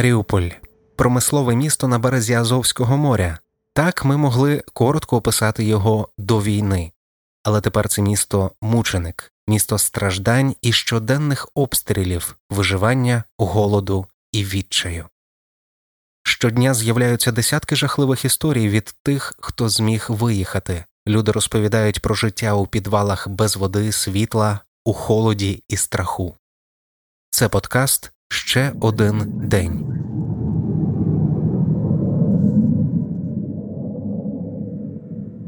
Маріуполь, промислове місто на березі Азовського моря. Так ми могли коротко описати його до війни. Але тепер це місто мученик, місто страждань і щоденних обстрілів, виживання, голоду і відчаю. Щодня з'являються десятки жахливих історій від тих, хто зміг виїхати. Люди розповідають про життя у підвалах без води, світла, у холоді і страху. Це подкаст Ще один день.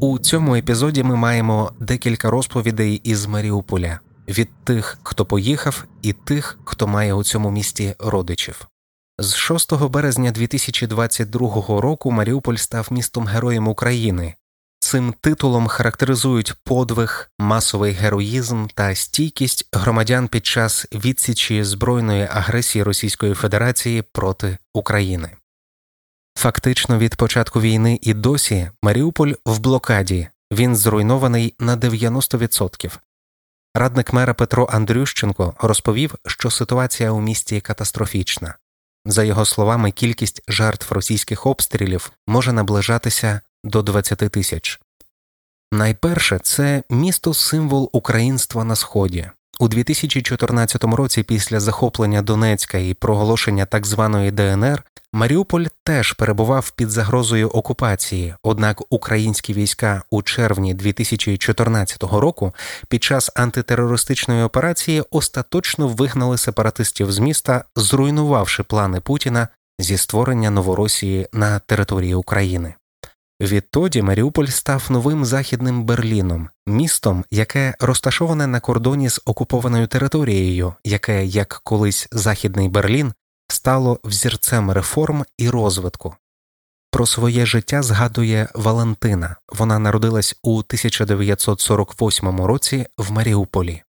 У цьому епізоді ми маємо декілька розповідей із Маріуполя від тих, хто поїхав, і тих, хто має у цьому місті родичів. З 6 березня 2022 року Маріуполь став містом героєм України. Цим титулом характеризують подвиг, масовий героїзм та стійкість громадян під час відсічі збройної агресії Російської Федерації проти України. Фактично від початку війни і досі Маріуполь в блокаді, він зруйнований на 90%. Радник мера Петро Андрющенко розповів, що ситуація у місті катастрофічна. За його словами, кількість жертв російських обстрілів може наближатися до 20 тисяч. Найперше це місто символ українства на сході. У 2014 році, після захоплення Донецька і проголошення так званої ДНР, Маріуполь теж перебував під загрозою окупації. Однак українські війська у червні 2014 року під час антитерористичної операції остаточно вигнали сепаратистів з міста, зруйнувавши плани Путіна зі створення Новоросії на території України. Відтоді Маріуполь став новим західним Берліном, містом, яке розташоване на кордоні з окупованою територією, яке, як колись Західний Берлін, стало взірцем реформ і розвитку. Про своє життя згадує Валентина. Вона народилась у 1948 році в Маріуполі.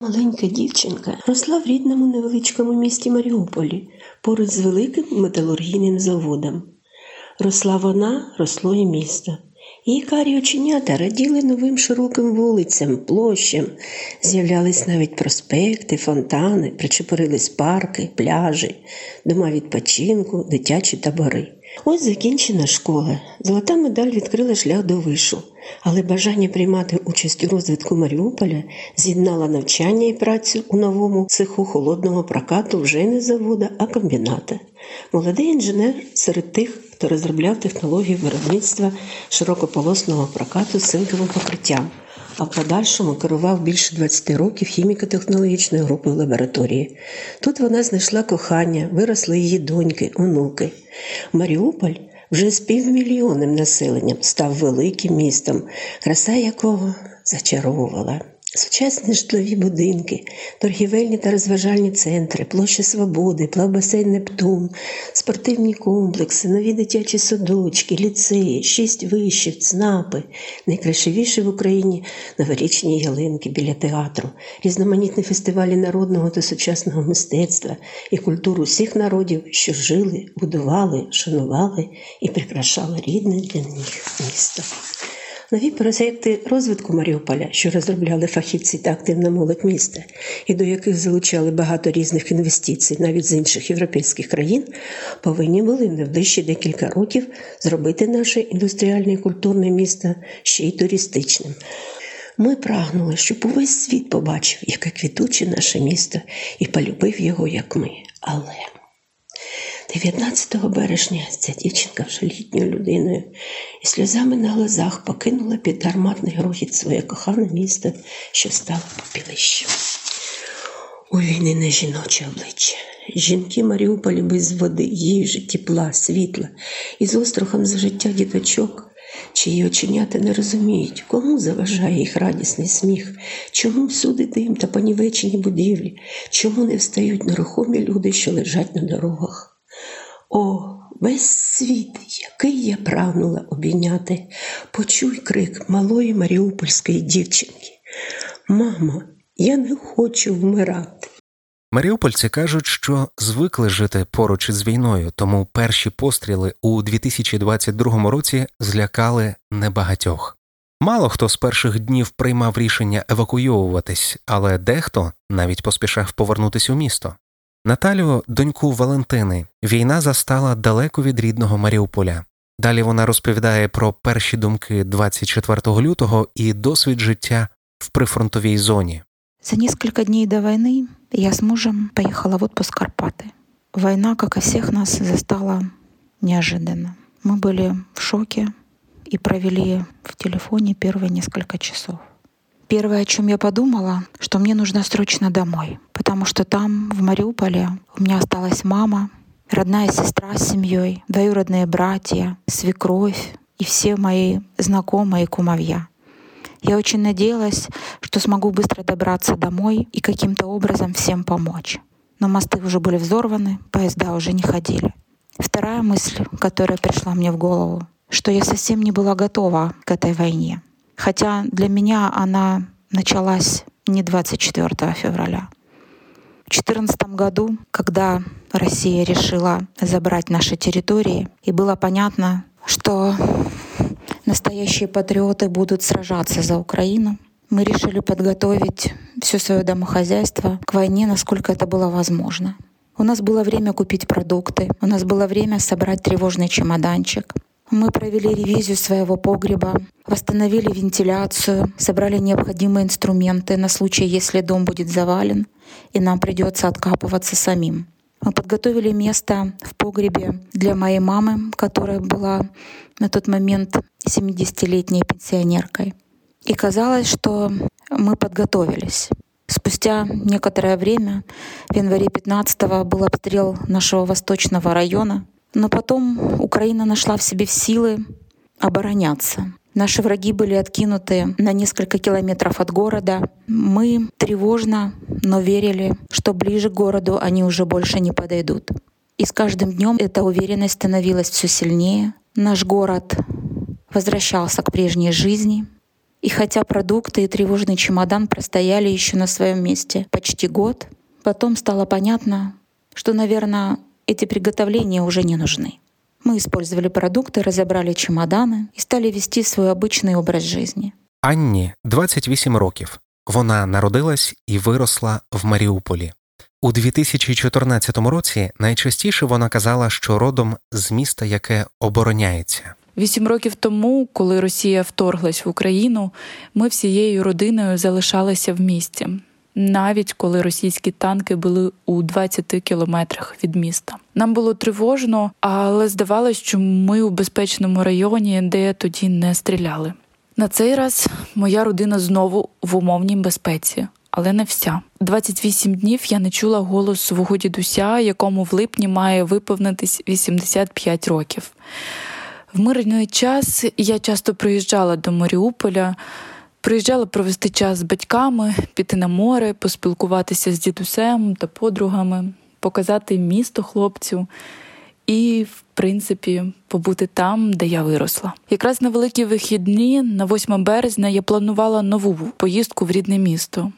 Маленька дівчинка росла в рідному невеличкому місті Маріуполі поруч з великим металургійним заводом. Росла вона, росло і місто. Її карі оченята раділи новим широким вулицям, площам, з'являлись навіть проспекти, фонтани, причепорились парки, пляжі, дома відпочинку, дитячі табори. Ось закінчена школа. Золота медаль відкрила шлях до вишу, але бажання приймати участь у розвитку Маріуполя з'єднала навчання і працю у новому цеху холодного прокату вже не завода, а комбіната. Молодий інженер серед тих, хто розробляв технології виробництва широкополосного прокату з цинковим покриттям, а в подальшому керував більше 20 років хіміко-технологічною групою лабораторії. Тут вона знайшла кохання, виросли її доньки, онуки. Маріуполь вже з півмільйонним населенням став великим містом, краса якого зачаровувала. Сучасні житлові будинки, торгівельні та розважальні центри, площа Свободи, плавбасейн Нептун, спортивні комплекси, нові дитячі садочки, ліцеї, шість вишів, ЦНАПи, найкрасивіші в Україні новорічні ялинки біля театру, різноманітні фестивалі народного та сучасного мистецтва і культуру всіх народів, що жили, будували, шанували і прикрашали рідне для них місто. Нові проєкти розвитку Маріуполя, що розробляли фахівці та активна молодь міста, і до яких залучали багато різних інвестицій, навіть з інших європейських країн, повинні були в найближчі декілька років зробити наше індустріальне і культурне місто ще й туристичним. Ми прагнули, щоб увесь світ побачив, яке квітуче наше місто, і полюбив його, як ми. Але 19 березня ця дівчинка вже літньою людиною і сльозами на глазах покинула під гарматний грохіт своє кохане місто, що стало попілищем. У війни не жіноче обличчя. Жінки Маріуполі без води, їжі, тепла, світла і з острахом за життя діточок, чиї оченята не розуміють, кому заважає їх радісний сміх, чому всюди дим та понівечені будівлі, чому не встають нерухомі люди, що лежать на дорогах. О, весь світ, який я прагнула обійняти, почуй крик малої маріупольської дівчинки. Мамо, я не хочу вмирати. Маріупольці кажуть, що звикли жити поруч із війною, тому перші постріли у 2022 році злякали небагатьох. Мало хто з перших днів приймав рішення евакуйовуватись, але дехто навіть поспішав повернутися у місто. Наталю, доньку Валентини, війна застала далеко від рідного Маріуполя. Далі вона розповідає про перші думки 24 лютого і досвід життя в прифронтовій зоні. За несколько дней до войны я с мужем поехала в отпуск в Карпаты. Война, как и всех нас, застала неожиданно. Мы были в шоке и провели в телефоне первые несколько часов. Первое, о чем я подумала, что мне нужно срочно домой, потому что там, в Мариуполе, у меня осталась мама, родная сестра с семьей, двоюродные братья, свекровь и все мои знакомые кумовья. Я очень надеялась, что смогу быстро добраться домой и каким-то образом всем помочь. Но мосты уже были взорваны, поезда уже не ходили. Вторая мысль, которая пришла мне в голову, что я совсем не была готова к этой войне. Хотя для меня она началась не 24 февраля. В 2014 году, когда Россия решила забрать наши территории, и было понятно, что настоящие патриоты будут сражаться за Украину, мы решили подготовить все свое домохозяйство к войне, насколько это было возможно. У нас было время купить продукты, у нас было время собрать тревожный чемоданчик. Мы провели ревизию своего погреба, восстановили вентиляцию, собрали необходимые инструменты на случай, если дом будет завален, и нам придется откапываться самим. Мы подготовили место в погребе для моей мамы, которая была на тот момент 70-летней пенсионеркой. И казалось, что мы подготовились. Спустя некоторое время, в январе 15 был обстрел нашего восточного района, но потом Украина нашла в себе силы обороняться. Наши враги были откинуты на несколько километров от города. Мы тревожно, но верили, что ближе к городу они уже больше не подойдут. И с каждым днем эта уверенность становилась все сильнее. Наш город возвращался к прежней жизни. И хотя продукты и тревожный чемодан простояли еще на своем месте почти год, потом стало понятно, что, наверное, эти приготовления уже не нужны. Мы использовали продукты, разобрали чемоданы и стали вести свой обычный образ жизни. Анні 28 років. Вона народилась і виросла в Маріуполі. У 2014 році найчастіше вона казала, що родом з міста, яке обороняється. Вісім років тому, коли Росія вторглась в Україну, ми всією родиною залишалися в місті, навіть коли російські танки були у 20 кілометрах від міста. Нам було тривожно, але здавалося, що ми у безпечному районі, де тоді не стріляли. На цей раз моя родина знову в умовній безпеці. Але не вся 28 днів я не чула голос свого дідуся, якому в липні має виповнитись 85 років. В мирний час я часто приїжджала до Маріуполя, приїжджала провести час з батьками, піти на море, поспілкуватися з дідусем та подругами, показати місто хлопцю і, в принципі, побути там, де я виросла. Якраз на великі вихідні, на 8 березня, я планувала нову поїздку в рідне місто.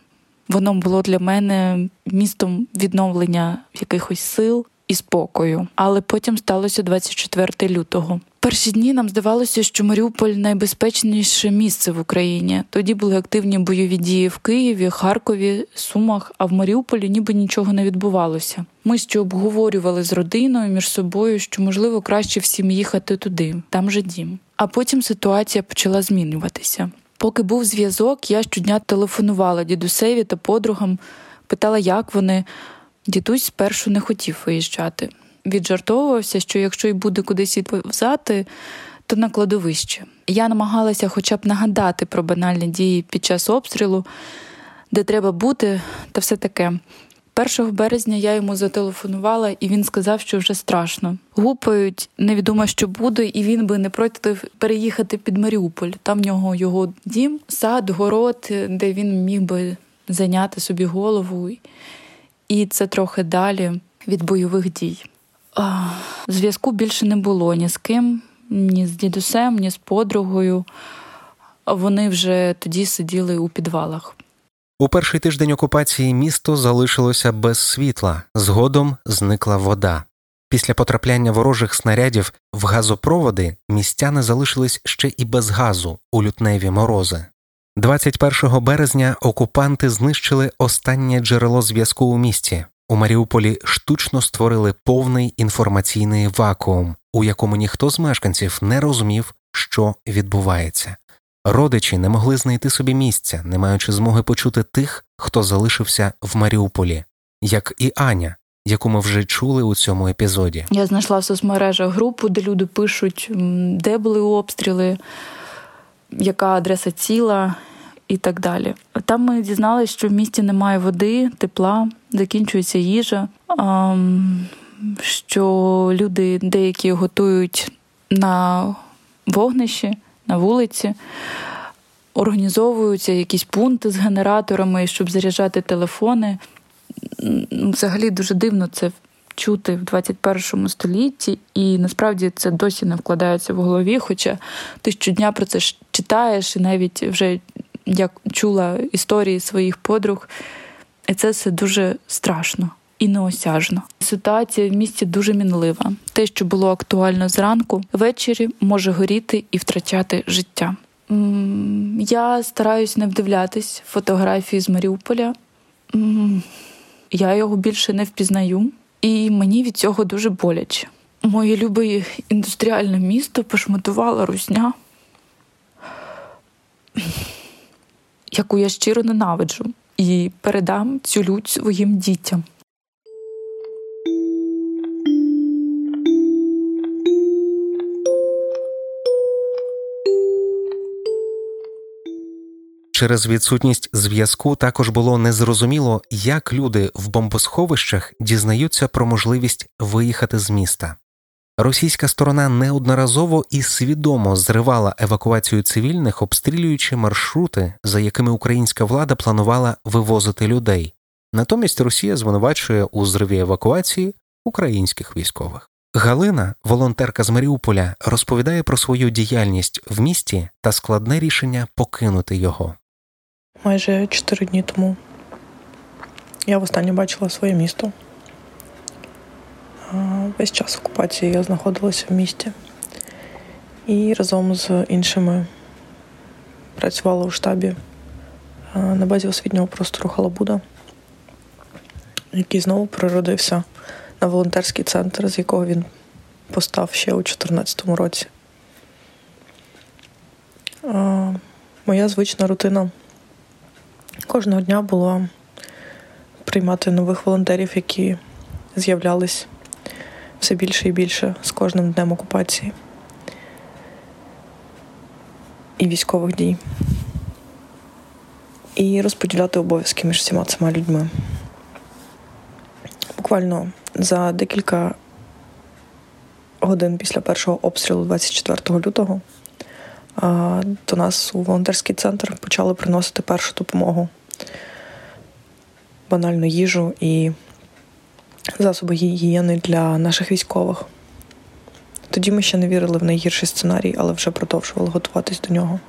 Воно було для мене містом відновлення якихось сил і спокою. Але потім сталося 24 лютого. Перші дні нам здавалося, що Маріуполь найбезпечніше місце в Україні. Тоді були активні бойові дії в Києві, Харкові, Сумах, а в Маріуполі ніби нічого не відбувалося. Ми ще обговорювали з родиною між собою, що можливо краще всім їхати туди, там же дім. А потім ситуація почала змінюватися. Поки був зв'язок, я щодня телефонувала дідусеві та подругам, питала, як вони. Дідусь спершу не хотів виїжджати. Віджартовувався, що якщо й буде кудись відповзати, то на кладовище. Я намагалася хоча б нагадати про банальні дії під час обстрілу, де треба бути, та все таке. 1 березня я йому зателефонувала, і він сказав, що вже страшно. Гупають, невідомо, що буде, і він би не проти переїхати під Маріуполь. Там в нього його дім, сад, город, де він міг би зайняти собі голову. І це трохи далі від бойових дій. Зв'язку більше не було ні з ким, ні з дідусем, ні з подругою. Вони вже тоді сиділи у підвалах. У перший тиждень окупації місто залишилося без світла, згодом зникла вода. Після потрапляння ворожих снарядів в газопроводи містяни залишились ще і без газу у лютневі морози. 21 березня окупанти знищили останнє джерело зв'язку у місті У Маріуполі штучно створили повний інформаційний вакуум, у якому ніхто з мешканців не розумів, що відбувається. Родичі не могли знайти собі місця, не маючи змоги почути тих, хто залишився в Маріуполі, як і Аня, яку ми вже чули у цьому епізоді. Я знайшла в соцмережах групу, де люди пишуть, де були обстріли, яка адреса ціла і так далі. Там ми дізналися, що в місті немає води, тепла, закінчується їжа, що люди деякі готують на вогнищі, на вулиці. Організовуються якісь пункти з генераторами, щоб заряджати телефони. Взагалі дуже дивно це чути в 21 столітті, і насправді це досі не вкладається в голові. Хоча ти щодня про це читаєш, і навіть вже я чула історії своїх подруг, і це все дуже страшно і неосяжно. Ситуація в місті дуже мінлива. Те, що було актуально зранку, ввечері може горіти і втрачати життя. Я стараюсь не вдивлятись фотографії з Маріуполя. Я його більше не впізнаю, і мені від цього дуже боляче. Моє любе індустріальне місто пошматувала русня яку я щиро ненавиджу, і передам цю лють своїм дітям. Через відсутність зв'язку також було незрозуміло, як люди в бомбосховищах дізнаються про можливість виїхати з міста. Російська сторона неодноразово і свідомо зривала евакуацію цивільних, обстрілюючи маршрути, за якими українська влада планувала вивозити людей. Натомість Росія звинувачує у зриві евакуації українських військових. Галина, волонтерка з Маріуполя, розповідає про свою діяльність в місті та складне рішення покинути його. Майже чотири дні тому я востаннє бачила своє місто. Весь час окупації я знаходилася в місті і разом з іншими працювала у штабі на базі освітнього простору Халабуда, який знову природився на волонтерський центр, з якого він постав ще у 2014 році. Моя звична рутина кожного дня була приймати нових волонтерів, які з'являлись все більше і більше з кожним днем окупації і військових дій. І розподіляти обов'язки між всіма цими людьми. Буквально за декілька годин після першого обстрілу 24 лютого до нас у волонтерський центр почали приносити першу допомогу, банальну їжу і засоби гігієни для наших військових. Тоді ми ще не вірили в найгірший сценарій, але вже продовжували готуватись до нього.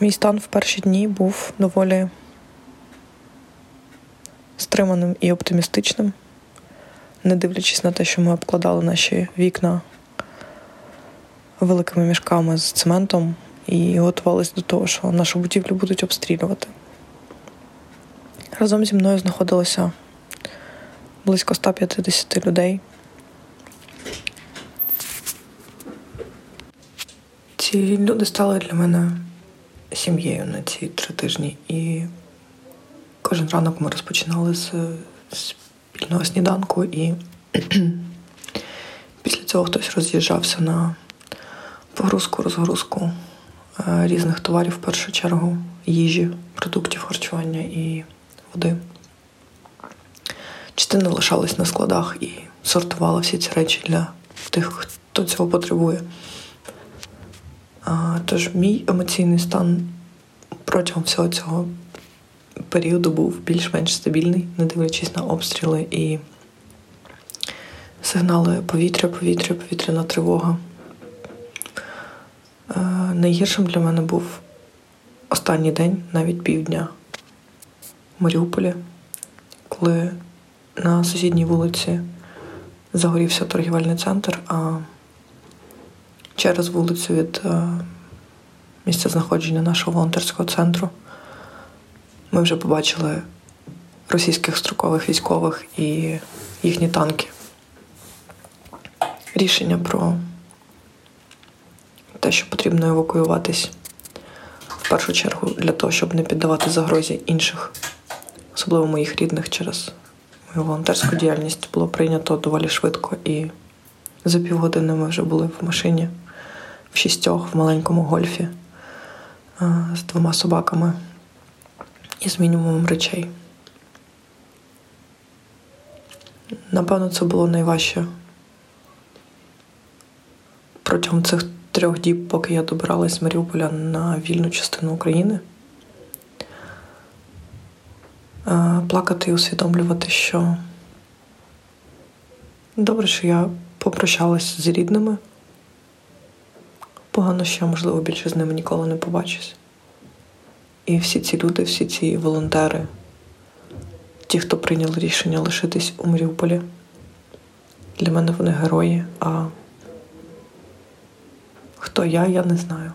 Мій стан в перші дні був доволі стриманим і оптимістичним, не дивлячись на те, що ми обкладали наші вікна великими мішками з цементом і готувалися до того, що нашу будівлю будуть обстрілювати. Разом зі мною знаходилося близько 150 людей. Ці люди стали для мене сім'єю на ці три тижні. І кожен ранок ми розпочинали з спільного сніданку, і після цього хтось роз'їжджався на погрузку, розгрузку е, різних товарів, в першу чергу, їжі, продуктів харчування і води. Частина лишалась на складах і сортувала всі ці речі для тих, хто цього потребує. А, Тож мій емоційний стан протягом всього цього періоду був більш-менш стабільний, не дивлячись на обстріли і сигнали повітря, повітря, повітряна тривога. А, найгіршим для мене був останній день, навіть півдня. Маріуполі, коли на сусідній вулиці загорівся торгівельний центр, а через вулицю від е, місця знаходження нашого волонтерського центру ми вже побачили російських строкових військових і їхні танки. Рішення про те, що потрібно евакуюватись в першу чергу для того, щоб не піддавати загрозі інших, особливо моїх рідних, через мою волонтерську діяльність було прийнято доволі швидко і за півгодини ми вже були в машині в шістьох в маленькому гольфі е, з двома собаками і з мінімумом речей. Напевно, це було найважче протягом цих трьох діб, поки я добиралась з Маріуполя на вільну частину України. Плакати і усвідомлювати, що добре, що я попрощалась з рідними. Погано, що я, можливо, більше з ними ніколи не побачусь. І всі ці люди, всі ці волонтери, ті, хто прийняли рішення лишитись у Маріуполі, для мене вони герої, а хто я, я не знаю.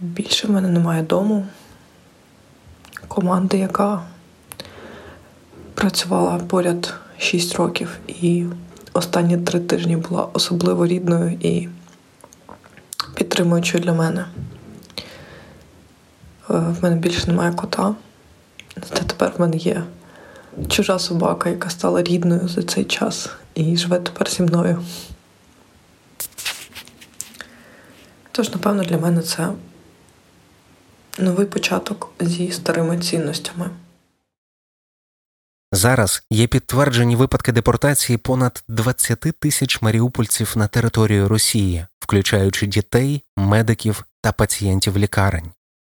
Більше в мене немає дому, команди, яка працювала поряд 6 років, і останні три тижні була особливо рідною і підтримуючою для мене. Е, В мене більше немає кота. Зате тепер в мене є чужа собака, яка стала рідною за цей час і живе тепер зі мною. Тож, напевно, для мене це новий початок зі старими цінностями. Зараз є підтверджені випадки депортації понад 20 тисяч маріупольців на територію Росії, включаючи дітей, медиків та пацієнтів лікарень.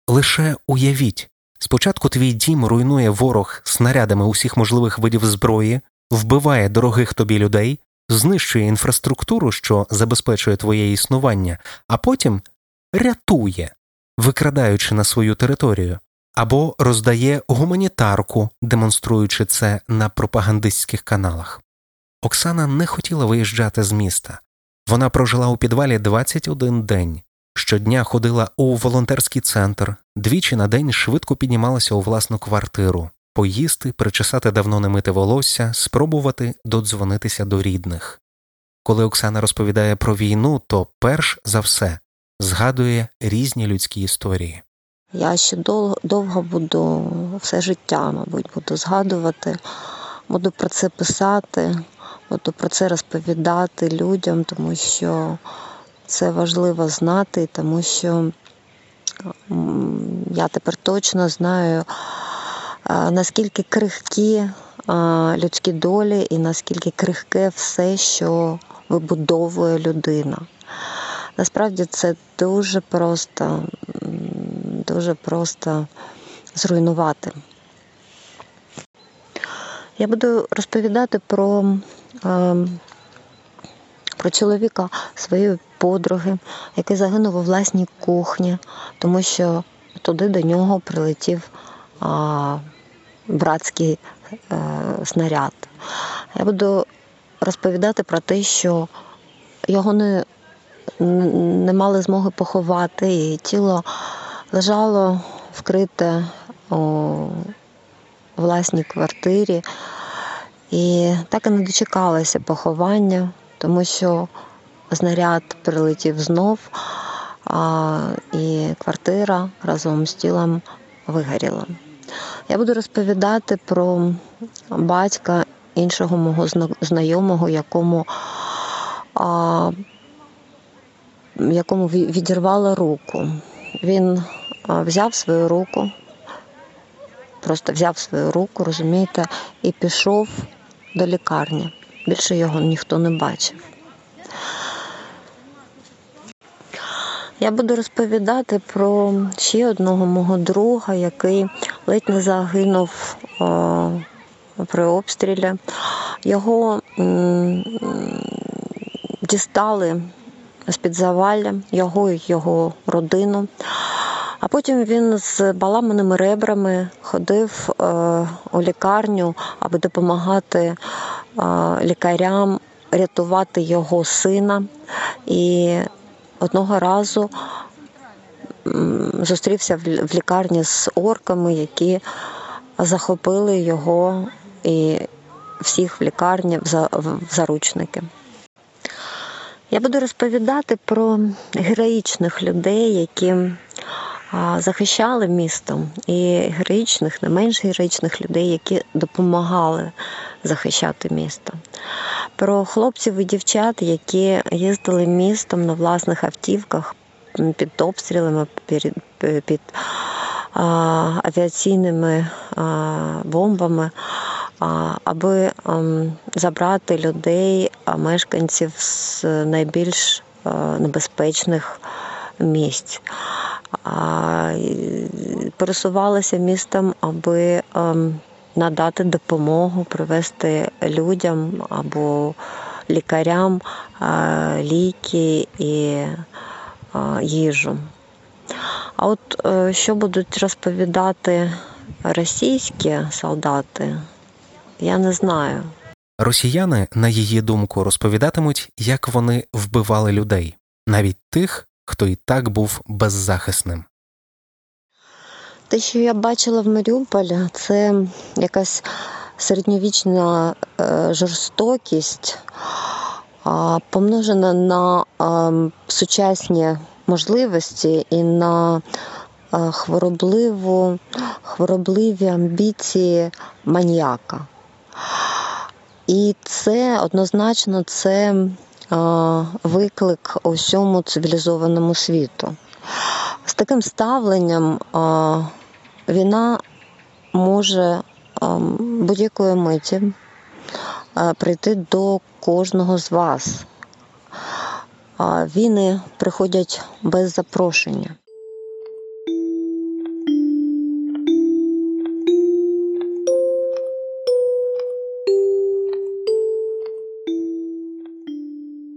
Лише уявіть, спочатку твій дім руйнує ворог снарядами усіх можливих видів зброї, вбиває дорогих тобі людей, знищує інфраструктуру, що забезпечує твоє існування, а потім рятує, викрадаючи на свою територію, або роздає гуманітарку, демонструючи це на пропагандистських каналах. Оксана не хотіла виїжджати з міста. Вона прожила у підвалі 21 день. Щодня ходила у волонтерський центр, двічі на день швидко піднімалася у власну квартиру, поїсти, причесати давно не мите волосся, спробувати додзвонитися до рідних. Коли Оксана розповідає про війну, то перш за все згадує різні людські історії. Я ще довго, довго буду все життя, мабуть, буду згадувати, буду про це писати, буду про це розповідати людям, тому що це важливо знати, тому що я тепер точно знаю, наскільки крихкі людські долі і наскільки крихке все, що вибудовує людина. Насправді це дуже просто, дуже просто зруйнувати. Я буду розповідати про, е, про чоловіка своєї подруги, який загинув у власній кухні, тому що туди до нього прилетів братський е, снаряд. Я буду розповідати про те, що його не не мали змоги поховати, і тіло лежало вкрите у власній квартирі. І так і не дочекалося поховання, тому що знаряд прилетів знов, а, і квартира разом з тілом вигоріла. Я буду розповідати про батька іншого мого знайомого, якому а, якому відірвало руку. Він взяв свою руку, просто взяв свою руку, розумієте, і пішов до лікарні. Більше його ніхто не бачив. Я буду розповідати про ще одного мого друга, який ледь не загинув о, при обстрілі. Його м- дістали з-під завалля, його і його родину. А потім він з баламаними ребрами ходив е, у лікарню, аби допомагати е, лікарям рятувати його сина. І одного разу зустрівся в лікарні з орками, які захопили його і всіх в лікарні в заручники. Я буду розповідати про героїчних людей, які захищали місто, і героїчних, не менш героїчних людей, які допомагали захищати місто. Про хлопців і дівчат, які їздили містом на власних автівках під обстрілами, під, під а, авіаційними а, бомбами, аби ем, забрати людей, мешканців з найбільш е, небезпечних місць. Пересувалися містом, аби ем, надати допомогу, привезти людям або лікарям е, ліки і е, їжу. А от що будуть розповідати російські солдати, я не знаю. Росіяни, на її думку, розповідатимуть, як вони вбивали людей, навіть тих, хто і так був беззахисним. Те, що я бачила в Маріуполі, це якась середньовічна е, жорстокість, помножена на е, сучасні можливості і на е, хворобливу, хворобливі амбіції маніяка. І це однозначно це е, виклик усьому цивілізованому світу. З таким ставленням війна може будь-якої миті прийти до кожного з вас. Війни приходять без запрошення.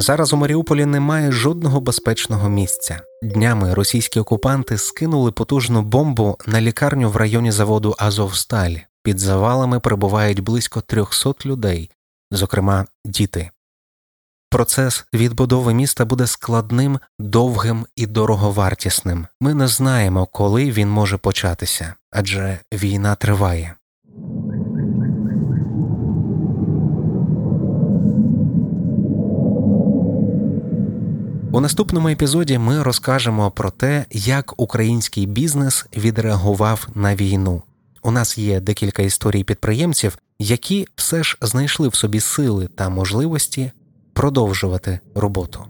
Зараз у Маріуполі немає жодного безпечного місця. Днями російські окупанти скинули потужну бомбу на лікарню в районі заводу Азовсталь. Під завалами перебувають близько 300 людей, зокрема діти. Процес відбудови міста буде складним, довгим і дороговартісним. Ми не знаємо, коли він може початися, адже війна триває. У наступному епізоді ми розкажемо про те, як український бізнес відреагував на війну. У нас є декілька історій підприємців, які все ж знайшли в собі сили та можливості продовжувати роботу.